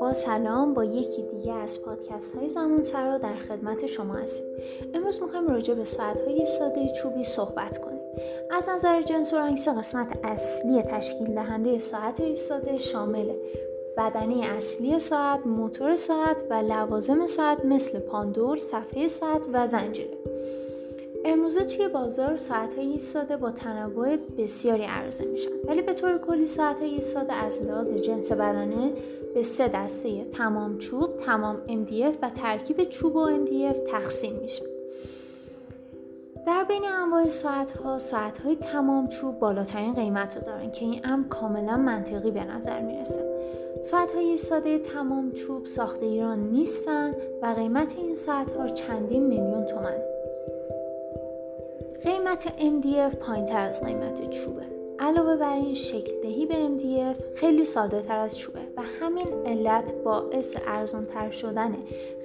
با سلام با یکی دیگه از پادکست های زمان سرا در خدمت شما هستیم. امروز می‌خوایم راجع به ساعت های ساده چوبی صحبت کنیم. از نظر جنس و رنگ قسمت اصلی تشکیل دهنده ساعت ایستاده شامل بدنه اصلی ساعت، موتور ساعت و لوازم ساعت مثل پاندور، صفحه ساعت و زنجیره. امروزه توی بازار ساعت های ایستاده با تنوع بسیاری عرضه میشن ولی به طور کلی ساعت های ایستاده از لحاظ جنس بدنه به سه دسته تمام چوب، تمام MDF و ترکیب چوب و MDF تقسیم میشن. در بین انواع ساعت ها ساعت های تمام چوب بالاترین قیمت رو دارن که این امر کاملا منطقی به نظر می‌رسه ساعت های ساده تمام چوب ساخته ایران نیستن و قیمت این ساعت ها چندین میلیون تومن قیمت MDF پایین تر از قیمت چوبه. علاوه بر این شکل دهی به MDF خیلی ساده تر از چوبه و همین علت باعث ارزان تر شدن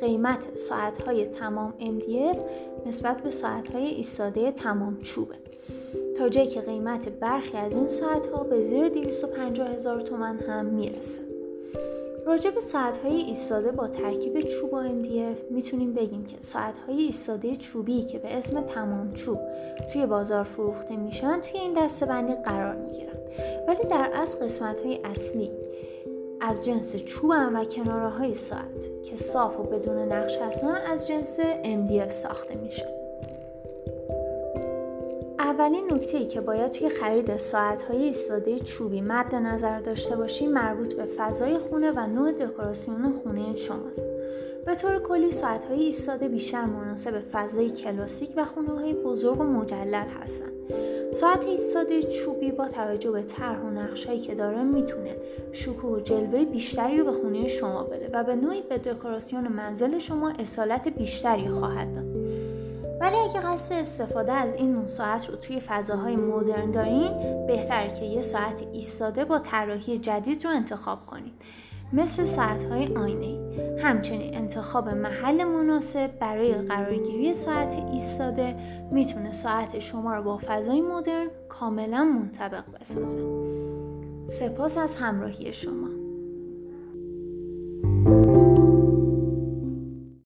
قیمت ساعت های تمام MDF نسبت به ساعت های ایستاده تمام چوبه. تا جایی که قیمت برخی از این ساعت ها به زیر 250 هزار تومن هم می‌رسه. راجع به ساعت‌های ایستاده با ترکیب چوب و NDF می‌تونیم بگیم که ساعت‌های ایستاده چوبی که به اسم تمام چوب توی بازار فروخته میشن توی این دسته بندی قرار می‌گیرن. ولی در اصل قسمت‌های اصلی از جنس چوب و کناره های ساعت که صاف و بدون نقش هستن از جنس MDF ساخته میشن. اولین نکته ای که باید توی خرید ساعت های ایستاده چوبی مد نظر داشته باشیم مربوط به فضای خونه و نوع دکوراسیون خونه شماست. به طور کلی ساعت های ایستاده بیشتر مناسب فضای کلاسیک و خونه های بزرگ و مجلل هستند. ساعت ایستاده چوبی با توجه به طرح و نقشهایی که داره می‌تونه شکوه و جلوه بیشتری رو به خونه شما بده و به نوعی به دکوراسیون منزل شما اصالت بیشتری خواهد داد. ولی اگه قصد استفاده از این نوع ساعت رو توی فضاهای مدرن دارین بهتره که یه ساعت ایستاده با طراحی جدید رو انتخاب کنید مثل ساعت های آینه. همچنین انتخاب محل مناسب برای قرارگیری ساعت ایستاده می‌تونه ساعت شما رو با فضای مدرن کاملا منطبق بسازه. سپاس از همراهی شما.